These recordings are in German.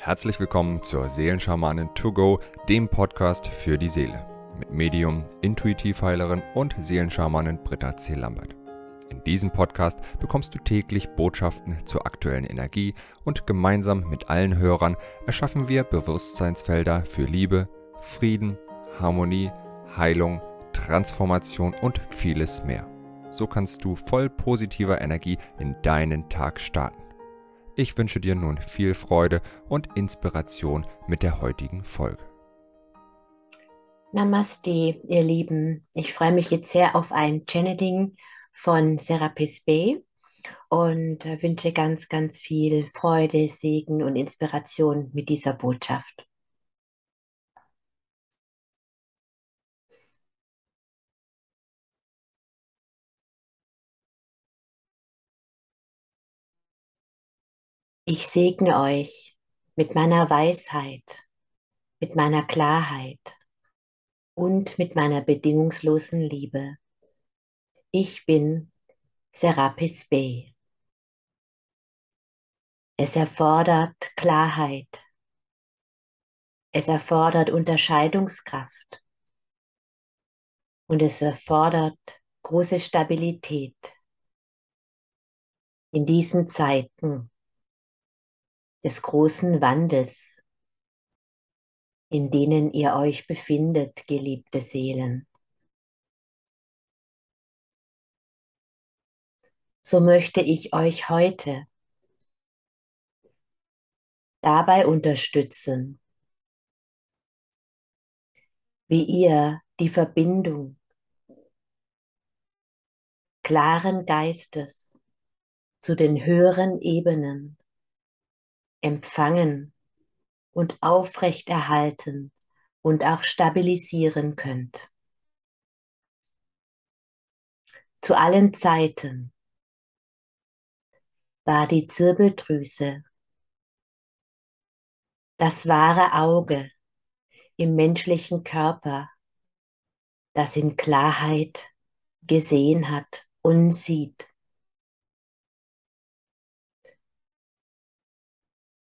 Herzlich willkommen zur Seelenschamanin To Go, dem Podcast für die Seele. Mit Medium, Intuitivheilerin und Seelenschamanin Britta C. Lambert. In diesem Podcast bekommst du täglich Botschaften zur aktuellen Energie und gemeinsam mit allen Hörern erschaffen wir Bewusstseinsfelder für Liebe, Frieden, Harmonie, Heilung, Transformation und vieles mehr. So kannst du voll positiver Energie in deinen Tag starten. Ich wünsche dir nun viel Freude und Inspiration mit der heutigen Folge. Namaste, ihr Lieben. Ich freue mich jetzt sehr auf ein Channeling von Serapis Bay und wünsche ganz, ganz viel Freude, Segen und Inspiration mit dieser Botschaft. Ich segne euch mit meiner Weisheit, mit meiner Klarheit und mit meiner bedingungslosen Liebe. Ich bin Serapis Bey. Es erfordert Klarheit. Es erfordert Unterscheidungskraft. Und es erfordert große Stabilität in diesen Zeiten des großen Wandels, in denen ihr euch befindet, geliebte Seelen. So möchte ich euch heute dabei unterstützen, wie ihr die Verbindung klaren Geistes zu den höheren Ebenen empfangen und aufrechterhalten und auch stabilisieren könnt. Zu allen Zeiten war die Zirbeldrüse das wahre Auge im menschlichen Körper, das in Klarheit gesehen hat und sieht.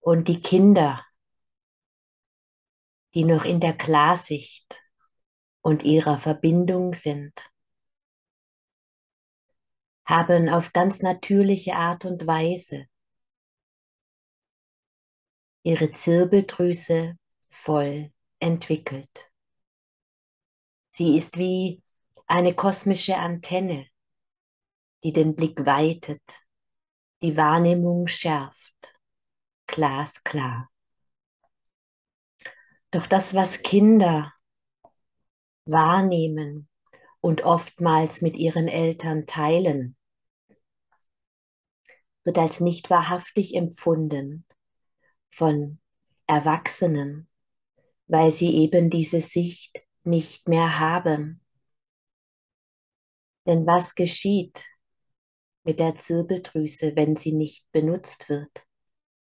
Und die Kinder, die noch in der Klarsicht und ihrer Verbindung sind, haben auf ganz natürliche Art und Weise ihre Zirbeldrüse voll entwickelt. Sie ist wie eine kosmische Antenne, die den Blick weitet, die Wahrnehmung schärft glasklar. Doch das, was Kinder wahrnehmen und oftmals mit ihren Eltern teilen, wird als nicht wahrhaftig empfunden von Erwachsenen, weil sie eben diese Sicht nicht mehr haben. Denn was geschieht mit der Zirbeldrüse, wenn sie nicht benutzt wird?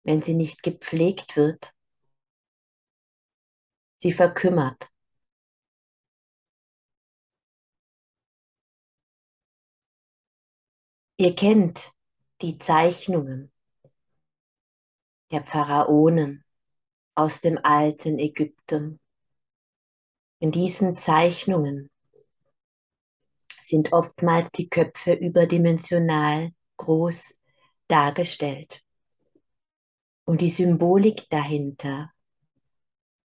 Wenn sie nicht gepflegt wird. Sie verkümmert. Ihr kennt die Zeichnungen der Pharaonen aus dem alten Ägypten. In diesen Zeichnungen sind oftmals die Köpfe überdimensional groß dargestellt. Und die Symbolik dahinter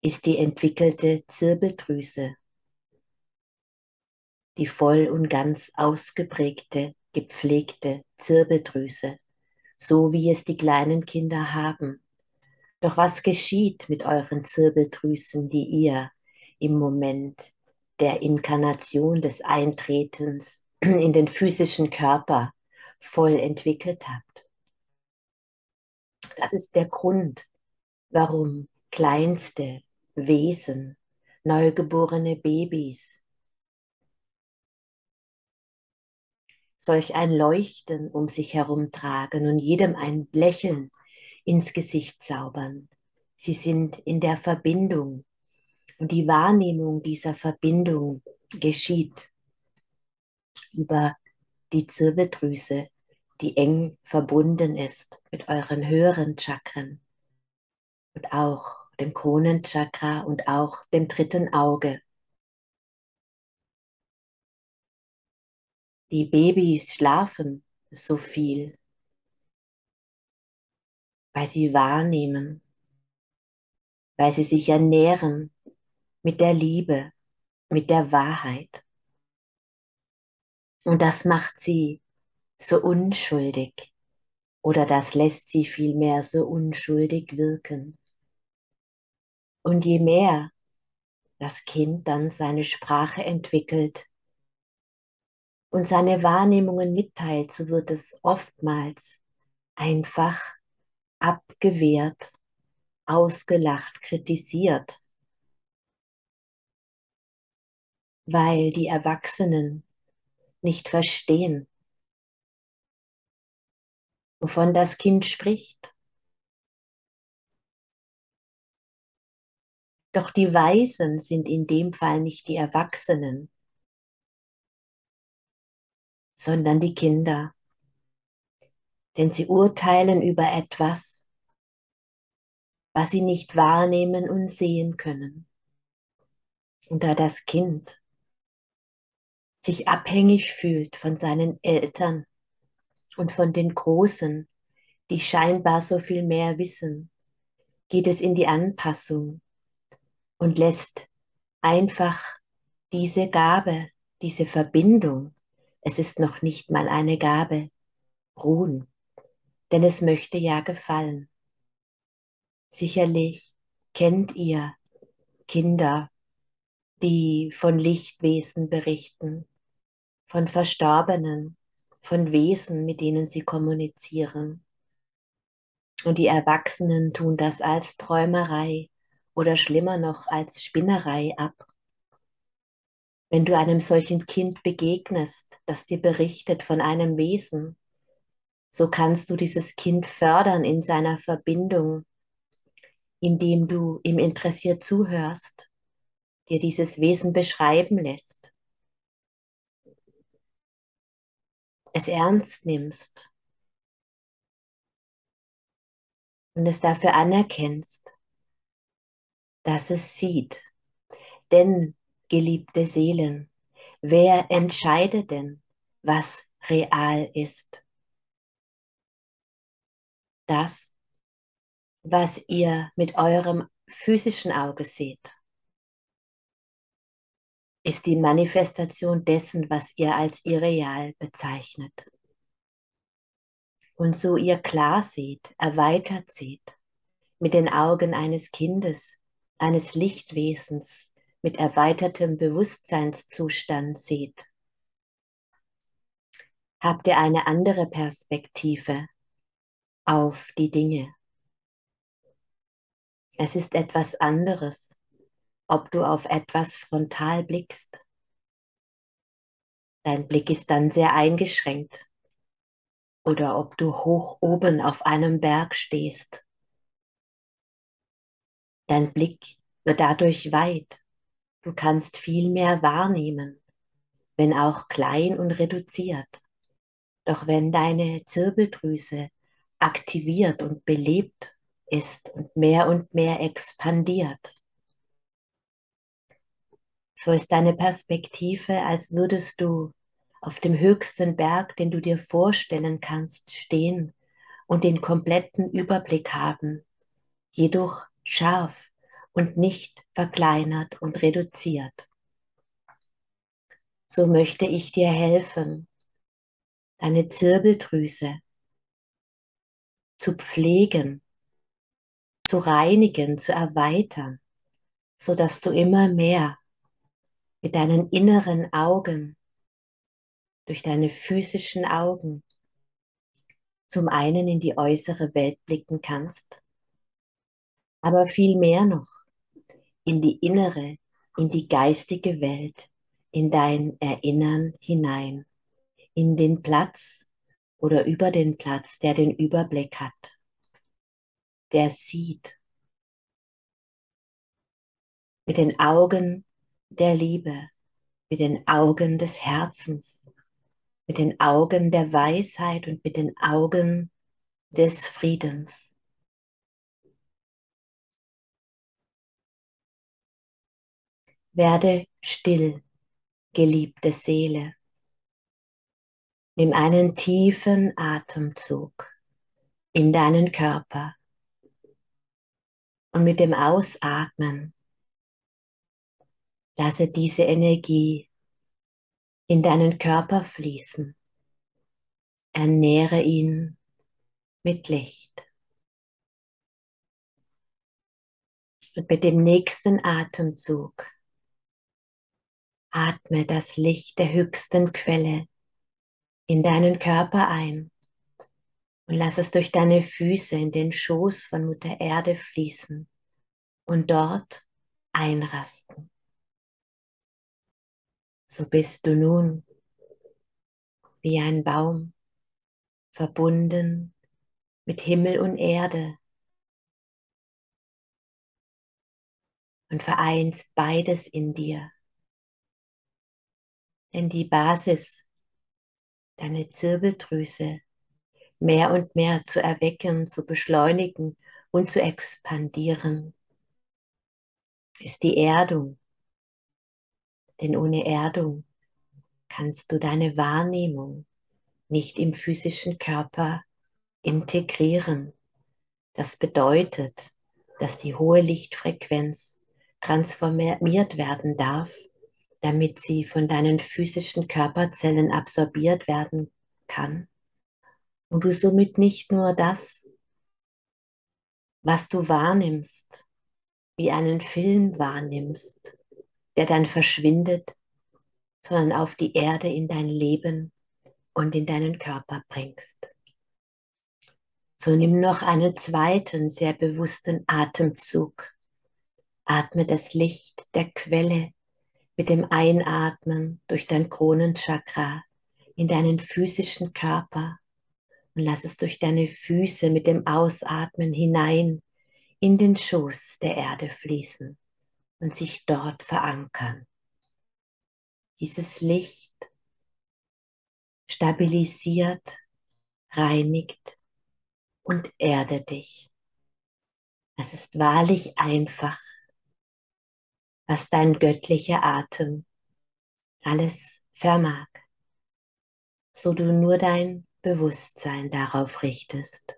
ist die entwickelte Zirbeldrüse, die voll und ganz ausgeprägte, gepflegte Zirbeldrüse, so wie es die kleinen Kinder haben. Doch was geschieht mit euren Zirbeldrüsen, die ihr im Moment der Inkarnation des Eintretens in den physischen Körper voll entwickelt habt? Das ist der Grund, warum kleinste Wesen, neugeborene Babys, solch ein Leuchten um sich herum tragen und jedem ein Lächeln ins Gesicht zaubern. Sie sind in der Verbindung und die Wahrnehmung dieser Verbindung geschieht über die Zirbeldrüse, die eng verbunden ist mit euren höheren Chakren. und auch dem Kronenchakra und auch dem dritten Auge. Die Babys schlafen so viel, weil sie wahrnehmen, weil sie sich ernähren mit der Liebe, mit der Wahrheit. Und das macht sie so unschuldig oder das lässt sie vielmehr so unschuldig wirken. Und je mehr das Kind dann seine Sprache entwickelt und seine Wahrnehmungen mitteilt, so wird es oftmals einfach abgewehrt, ausgelacht, kritisiert, weil die Erwachsenen nicht verstehen, wovon das Kind spricht. Doch die Weisen sind in dem Fall nicht die Erwachsenen, sondern die Kinder. Denn sie urteilen über etwas, was sie nicht wahrnehmen und sehen können. Und da das Kind sich abhängig fühlt von seinen Eltern und von den Großen, die scheinbar so viel mehr wissen, geht es in die Anpassung und lässt einfach diese Gabe, diese Verbindung, es ist noch nicht mal eine Gabe, ruhen, denn es möchte ja gefallen. Sicherlich kennt ihr Kinder, die von Lichtwesen berichten, von Verstorbenen, von Wesen, mit denen sie kommunizieren. Und die Erwachsenen tun das als Träumerei oder schlimmer noch als Spinnerei ab. Wenn du einem solchen Kind begegnest, das dir berichtet von einem Wesen, so kannst du dieses Kind fördern in seiner Verbindung, indem du ihm interessiert zuhörst, dir dieses Wesen beschreiben lässt, es ernst nimmst und es dafür anerkennst, dass es sieht. Denn, geliebte Seelen, wer entscheidet denn, was real ist? Das, was ihr mit eurem physischen Auge seht, ist die Manifestation dessen, was ihr als irreal bezeichnet. Und so ihr klar seht, erweitert seht, mit den Augen eines Kindes, eines Lichtwesens mit erweitertem Bewusstseinszustand seht, habt ihr eine andere Perspektive auf die Dinge. Es ist etwas anderes, ob du auf etwas frontal blickst. Dein Blick ist dann sehr eingeschränkt. Oder ob du hoch oben auf einem Berg stehst Dein Blick wird dadurch weit. Du kannst viel mehr wahrnehmen, wenn auch klein und reduziert. Doch wenn deine Zirbeldrüse aktiviert und belebt ist und mehr und mehr expandiert, so ist deine Perspektive, als würdest du auf dem höchsten Berg, den du dir vorstellen kannst, stehen und den kompletten Überblick haben, jedoch scharf und nicht verkleinert und reduziert. So möchte ich dir helfen, deine Zirbeldrüse zu pflegen, zu reinigen, zu erweitern, so dass du immer mehr mit deinen inneren Augen, durch deine physischen Augen, zum einen in die äußere Welt blicken kannst aber viel mehr noch in die innere, in die geistige Welt, in dein Erinnern hinein, in den Platz oder über den Platz, der den Überblick hat, der sieht. Mit den Augen der Liebe, mit den Augen des Herzens, mit den Augen der Weisheit und mit den Augen des Friedens. Werde still, geliebte Seele. Nimm einen tiefen Atemzug in deinen Körper. Und mit dem Ausatmen lasse diese Energie in deinen Körper fließen. Ernähre ihn mit Licht. Und mit dem nächsten Atemzug atme das Licht der höchsten Quelle in deinen Körper ein und lass es durch deine Füße in den Schoß von Mutter Erde fließen und dort einrasten. So bist du nun wie ein Baum, verbunden mit Himmel und Erde und vereinst beides in dir. Denn die Basis, deine Zirbeldrüse, mehr und mehr zu erwecken, zu beschleunigen und zu expandieren, ist die Erdung. Denn ohne Erdung kannst du deine Wahrnehmung nicht im physischen Körper integrieren. Das bedeutet, dass die hohe Lichtfrequenz transformiert werden darf, damit sie von deinen physischen Körperzellen absorbiert werden kann und du somit nicht nur das, was du wahrnimmst, wie einen Film wahrnimmst, der dann verschwindet, sondern auf die Erde in dein Leben und in deinen Körper bringst. So nimm noch einen zweiten sehr bewussten Atemzug. Atme das Licht der Quelle mit dem Einatmen durch dein Kronenchakra in deinen physischen Körper und lass es durch deine Füße mit dem Ausatmen hinein in den Schoß der Erde fließen und sich dort verankern. Dieses Licht stabilisiert, reinigt und erde dich. Es ist wahrlich einfach, was dein göttlicher Atem alles vermag, so du nur dein Bewusstsein darauf richtest.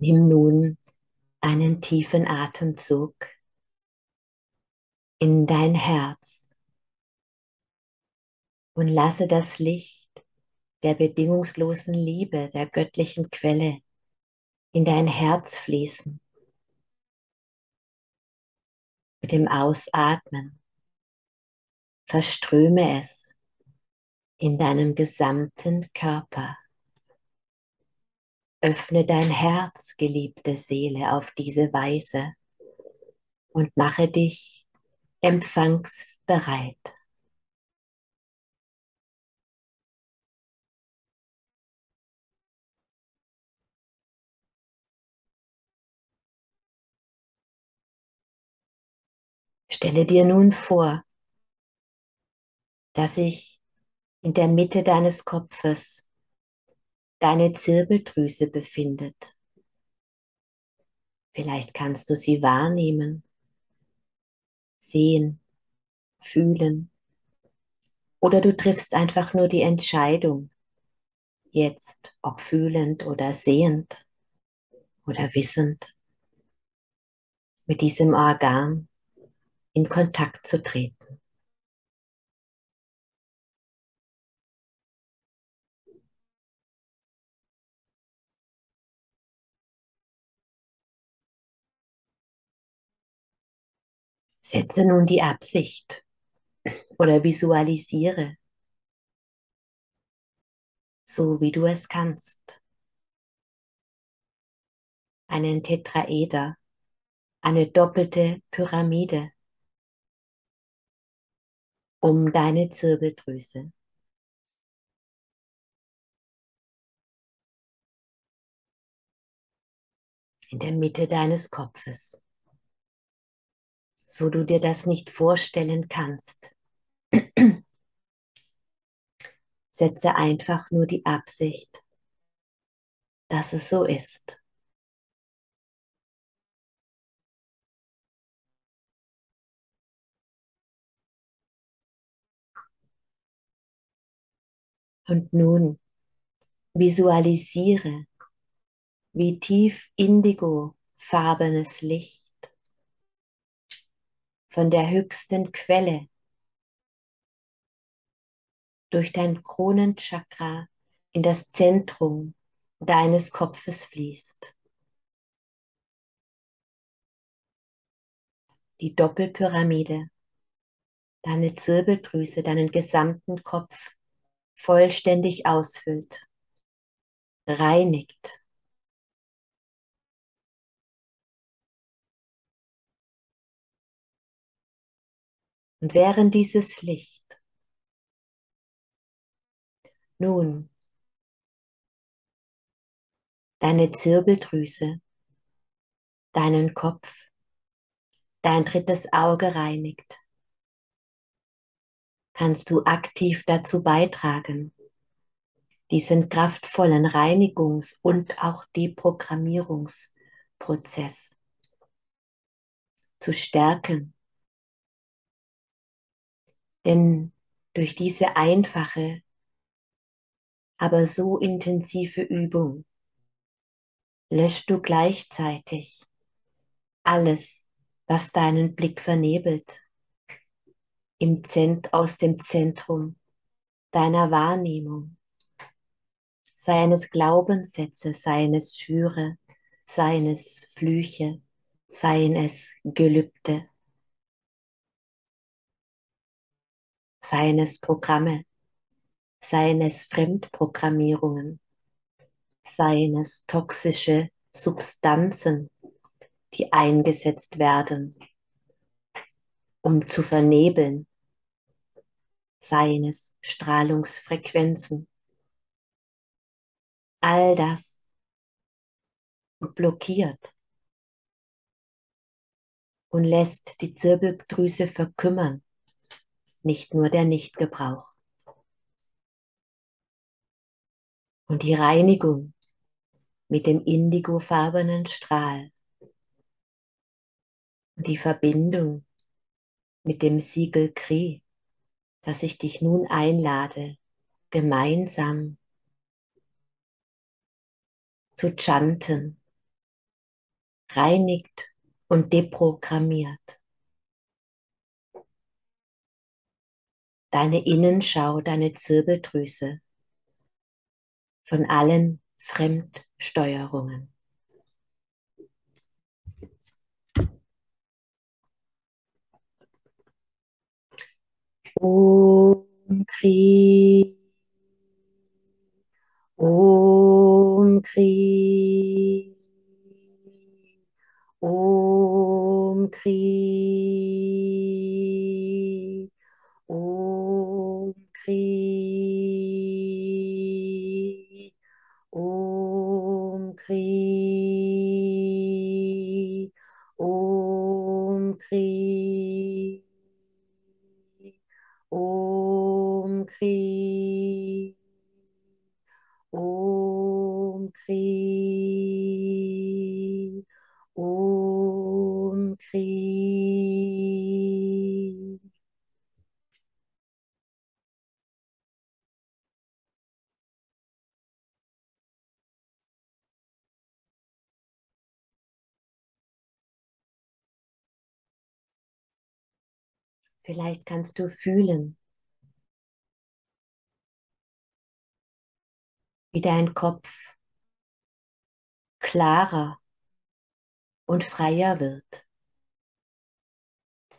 Nimm nun einen tiefen Atemzug in dein Herz und lasse das Licht der bedingungslosen Liebe, der göttlichen Quelle in dein Herz fließen. Mit dem Ausatmen verströme es in deinem gesamten Körper. Öffne dein Herz, geliebte Seele, auf diese Weise und mache dich empfangsbereit. Stelle dir nun vor, dass sich in der Mitte deines Kopfes deine Zirbeldrüse befindet. Vielleicht kannst du sie wahrnehmen, sehen, fühlen. Oder du triffst einfach nur die Entscheidung, jetzt, ob fühlend oder sehend oder wissend, mit diesem Organ in Kontakt zu treten. Setze nun die Absicht. Oder visualisiere, so wie du es kannst. Einen Tetraeder, eine doppelte Pyramide. Um deine Zirbeldrüse. In der Mitte deines Kopfes so du dir das nicht vorstellen kannst. Setze einfach nur die Absicht, dass es so ist. Und nun visualisiere, wie tief indigofarbenes Licht von der höchsten Quelle durch dein Kronenchakra in das Zentrum deines Kopfes fließt. Die Doppelpyramide, deine Zirbeldrüse, deinen gesamten Kopf vollständig ausfüllt, reinigt. Und während dieses Licht nun deine Zirbeldrüse, deinen Kopf, dein drittes Auge reinigt, kannst du aktiv dazu beitragen, diesen kraftvollen Reinigungs- und auch Deprogrammierungsprozess zu stärken. Denn durch diese einfache, aber so intensive Übung löscht du gleichzeitig alles, was deinen Blick vernebelt. Im Zent aus dem Zentrum deiner Wahrnehmung, sei es Glaubenssätze, seien es Schwüre, seien es Flüche, seien es Gelübde, seien es Programme, seien es Fremdprogrammierungen, seien es toxische Substanzen, die eingesetzt werden, um zu vernebeln, seien es Strahlungsfrequenzen. All das blockiert und lässt die Zirbeldrüse verkümmern, nicht nur der Nichtgebrauch. Und die Reinigung mit dem indigofarbenen Strahl und die Verbindung mit dem Siegel Kri dass ich dich nun einlade, gemeinsam zu chanten, reinigt und deprogrammiert. Deine Innenschau, deine Zirbeldrüse von allen Fremdsteuerungen. Om Kri Om Kri Om Kri Kri Om Kri Vielleicht kannst du fühlen, wie dein Kopf klarer und freier wird.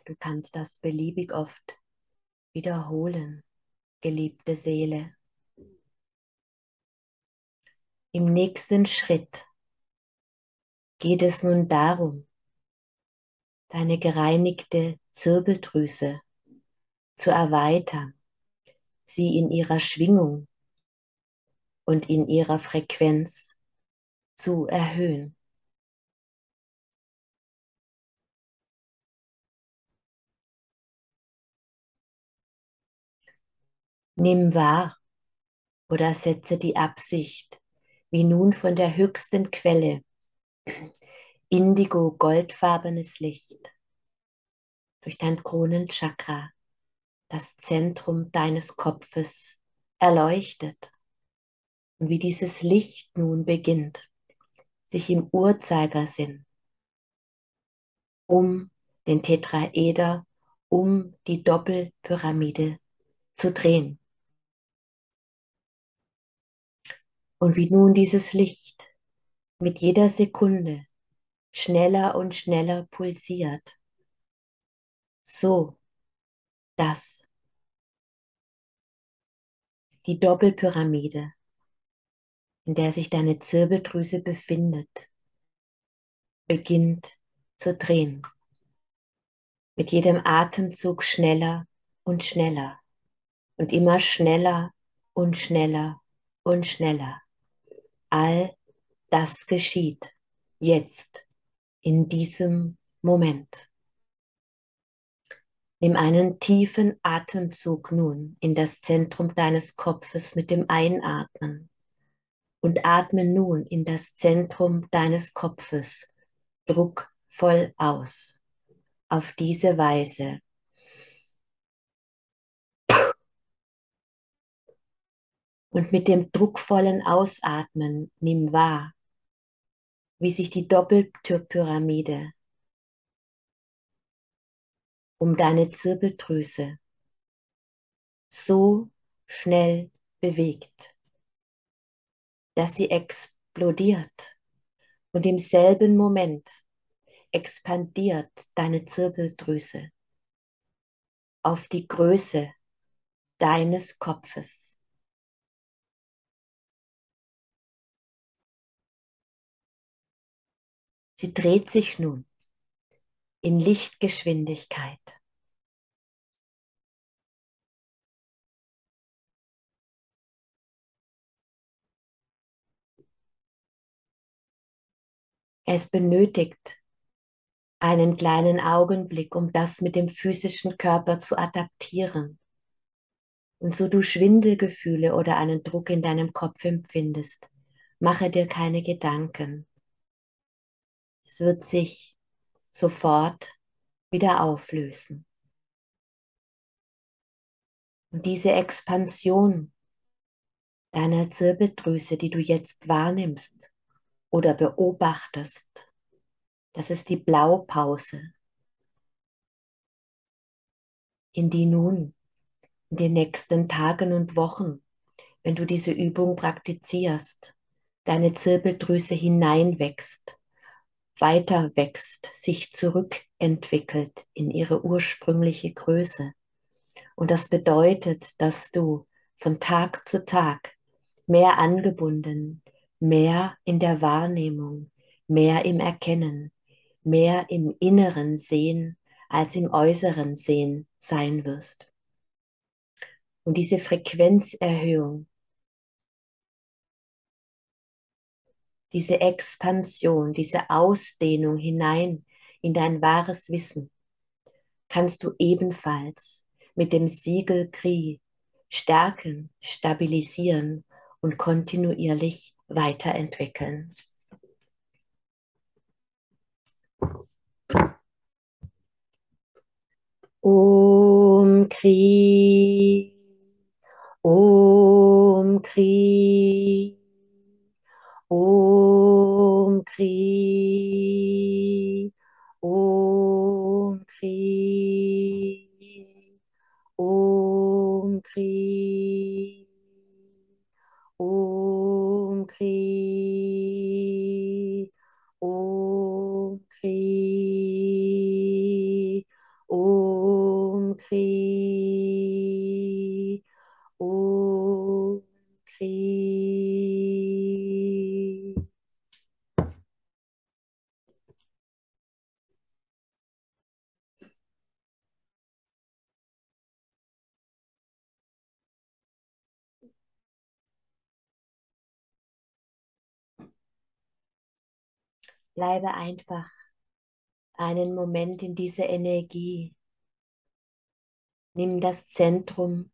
Du kannst das beliebig oft wiederholen, geliebte Seele. Im nächsten Schritt geht es nun darum, deine gereinigte Zirbeldrüse zu erweitern, sie in ihrer Schwingung und in ihrer Frequenz zu erhöhen. Nimm wahr, oder setze die Absicht, wie nun von der höchsten Quelle indigo goldfarbenes Licht durch dein Kronenchakra, das Zentrum deines Kopfes, erleuchtet. Und wie dieses Licht nun beginnt, sich im Uhrzeigersinn um den Tetraeder, um die Doppelpyramide zu drehen. Und wie nun dieses Licht mit jeder Sekunde schneller und schneller pulsiert, so dass die Doppelpyramide, in der sich deine Zirbeldrüse befindet, beginnt zu drehen. Mit jedem Atemzug schneller und schneller und immer schneller und schneller und schneller. All das geschieht jetzt, in diesem Moment. Nimm einen tiefen Atemzug nun in das Zentrum deines Kopfes mit dem Einatmen und atme nun in das Zentrum deines Kopfes druckvoll aus. Auf diese Weise Und mit dem druckvollen Ausatmen nimm wahr, wie sich die Doppelpyramide um deine Zirbeldrüse so schnell bewegt, dass sie explodiert und im selben Moment expandiert deine Zirbeldrüse auf die Größe deines Kopfes. Sie dreht sich nun in Lichtgeschwindigkeit. Es benötigt einen kleinen Augenblick, um das mit dem physischen Körper zu adaptieren. Und so du Schwindelgefühle oder einen Druck in deinem Kopf empfindest, mache dir keine Gedanken. Es wird sich sofort wieder auflösen. Und diese Expansion deiner Zirbeldrüse, die du jetzt wahrnimmst oder beobachtest, das ist die Blaupause, in die nun in den nächsten Tagen und Wochen, wenn du diese Übung praktizierst, deine Zirbeldrüse hineinwächst weiter wächst, sich zurückentwickelt in ihre ursprüngliche Größe. Und das bedeutet, dass du von Tag zu Tag mehr angebunden, mehr in der Wahrnehmung, mehr im Erkennen, mehr im inneren Sehen als im äußeren Sehen sein wirst. Und diese Frequenzerhöhung diese Expansion, diese Ausdehnung hinein in dein wahres Wissen, kannst du ebenfalls mit dem Siegel Kri stärken, stabilisieren und kontinuierlich weiterentwickeln. Om Kri, Om Kri. Om Kri, Om Kri, Om Kri, Om Kri, Om Kri, Om Kri, Bleibe einfach einen Moment in dieser Energie. Nimm das Zentrum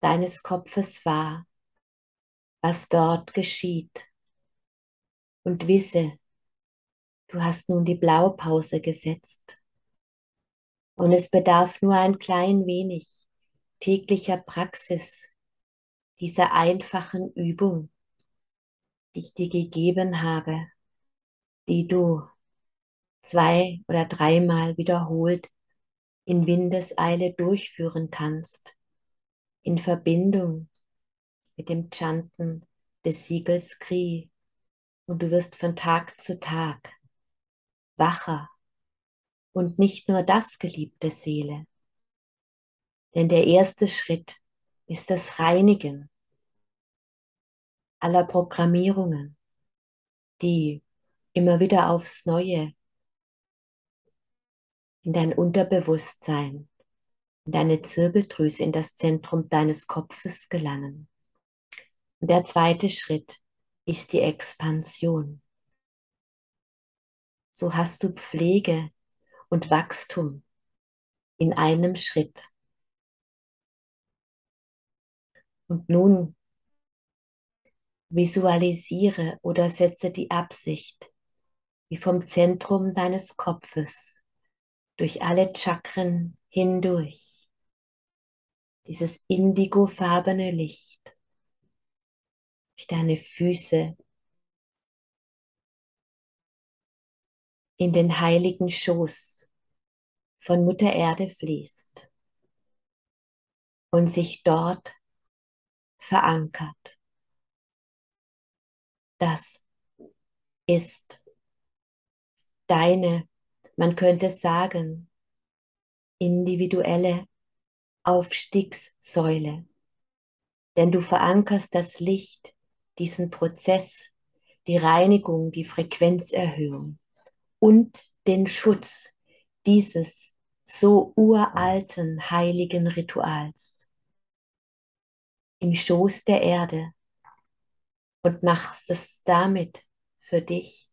deines Kopfes wahr was dort geschieht. Und wisse, du hast nun die Blaupause gesetzt. Und es bedarf nur ein klein wenig täglicher Praxis dieser einfachen Übung, die ich dir gegeben habe, die du zwei oder dreimal wiederholt in Windeseile durchführen kannst, in Verbindung mit dem Chanten des Siegels Kri. Und du wirst von Tag zu Tag wacher. Und nicht nur das, geliebte Seele. Denn der erste Schritt ist das Reinigen aller Programmierungen, die immer wieder aufs Neue in dein Unterbewusstsein, in deine Zirbeldrüse, in das Zentrum deines Kopfes gelangen. Und der zweite Schritt ist die Expansion. So hast du Pflege und Wachstum in einem Schritt. Und nun visualisiere oder setze die Absicht, wie vom Zentrum deines Kopfes durch alle Chakren hindurch dieses indigofarbene Licht durch deine Füße in den heiligen Schoß von Mutter Erde fließt und sich dort verankert. Das ist deine, man könnte sagen, individuelle Aufstiegssäule. Denn du verankerst das Licht, diesen Prozess, die Reinigung, die Frequenzerhöhung und den Schutz dieses so uralten heiligen Rituals im Schoß der Erde und machst es damit für dich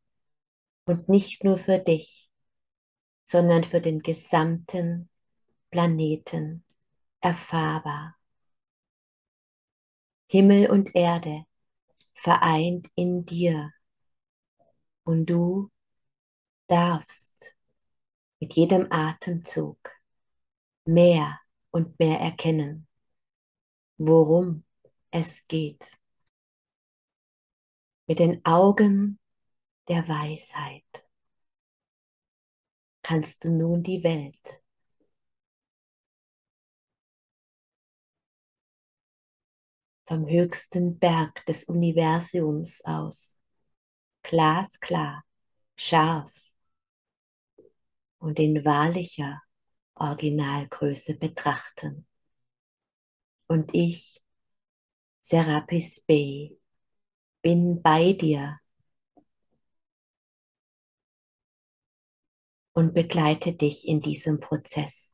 und nicht nur für dich, sondern für den gesamten Planeten erfahrbar. Himmel und Erde vereint in dir und du darfst mit jedem Atemzug mehr und mehr erkennen, worum es geht. Mit den Augen der Weisheit kannst du nun die Welt vom höchsten Berg des Universums aus glasklar, scharf und in wahrlicher Originalgröße betrachten. Und ich, Serapis Bey, bin bei dir und begleite dich in diesem Prozess.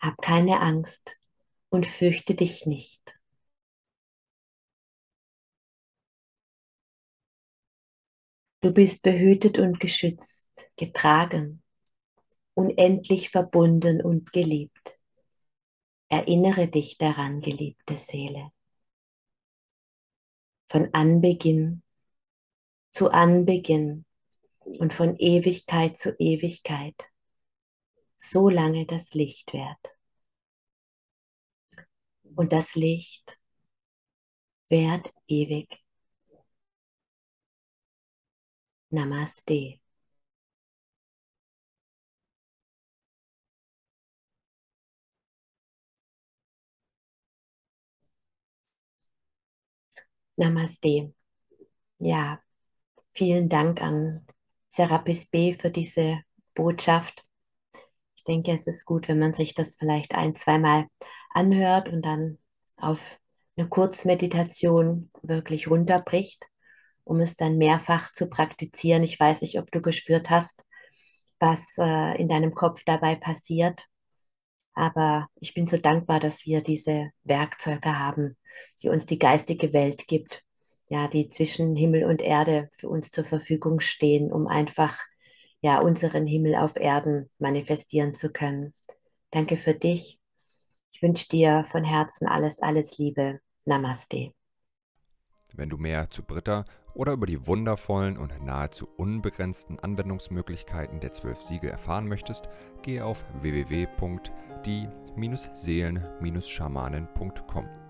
Hab keine Angst und fürchte dich nicht. Du bist behütet und geschützt, getragen, unendlich verbunden und geliebt. Erinnere dich daran, geliebte Seele. Von Anbeginn zu Anbeginn und von Ewigkeit zu Ewigkeit, solange das Licht währt. Und das Licht währt ewig. Namaste. Namaste. Ja, vielen Dank an Serapis B für diese Botschaft. Ich denke, es ist gut, wenn man sich das vielleicht ein, zweimal anhört und dann auf eine Kurzmeditation wirklich runterbricht um es dann mehrfach zu praktizieren. Ich weiß nicht, ob du gespürt hast, was äh, in deinem Kopf dabei passiert. Aber ich bin so dankbar, dass wir diese Werkzeuge haben, die uns die geistige Welt gibt, ja, die zwischen Himmel und Erde für uns zur Verfügung stehen, um einfach ja, unseren Himmel auf Erden manifestieren zu können. Danke für dich. Ich wünsche dir von Herzen alles, alles Liebe. Namaste. Wenn du mehr zu Britta oder über die wundervollen und nahezu unbegrenzten Anwendungsmöglichkeiten der zwölf Siegel erfahren möchtest, gehe auf www.die-seelen-schamanen.com.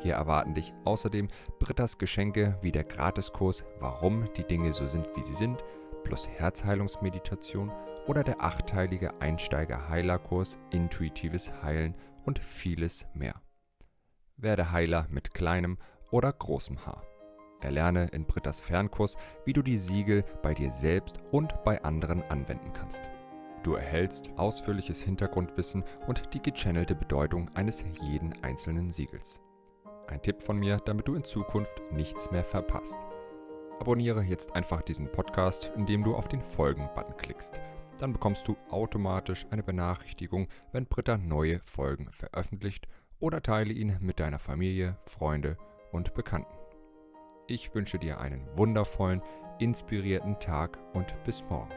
Hier erwarten dich außerdem Brittas Geschenke wie der Gratiskurs Warum die Dinge so sind, wie sie sind, plus Herzheilungsmeditation oder der achteilige Einsteiger-Heilerkurs Intuitives Heilen und vieles mehr. Werde Heiler mit kleinem oder großem Haar. Erlerne in Brittas Fernkurs, wie du die Siegel bei dir selbst und bei anderen anwenden kannst. Du erhältst ausführliches Hintergrundwissen und die gechannelte Bedeutung eines jeden einzelnen Siegels. Ein Tipp von mir, damit du in Zukunft nichts mehr verpasst. Abonniere jetzt einfach diesen Podcast, indem du auf den Folgen-Button klickst. Dann bekommst du automatisch eine Benachrichtigung, wenn Britta neue Folgen veröffentlicht oder teile ihn mit deiner Familie, Freunde und Bekannten. Ich wünsche dir einen wundervollen, inspirierten Tag und bis morgen.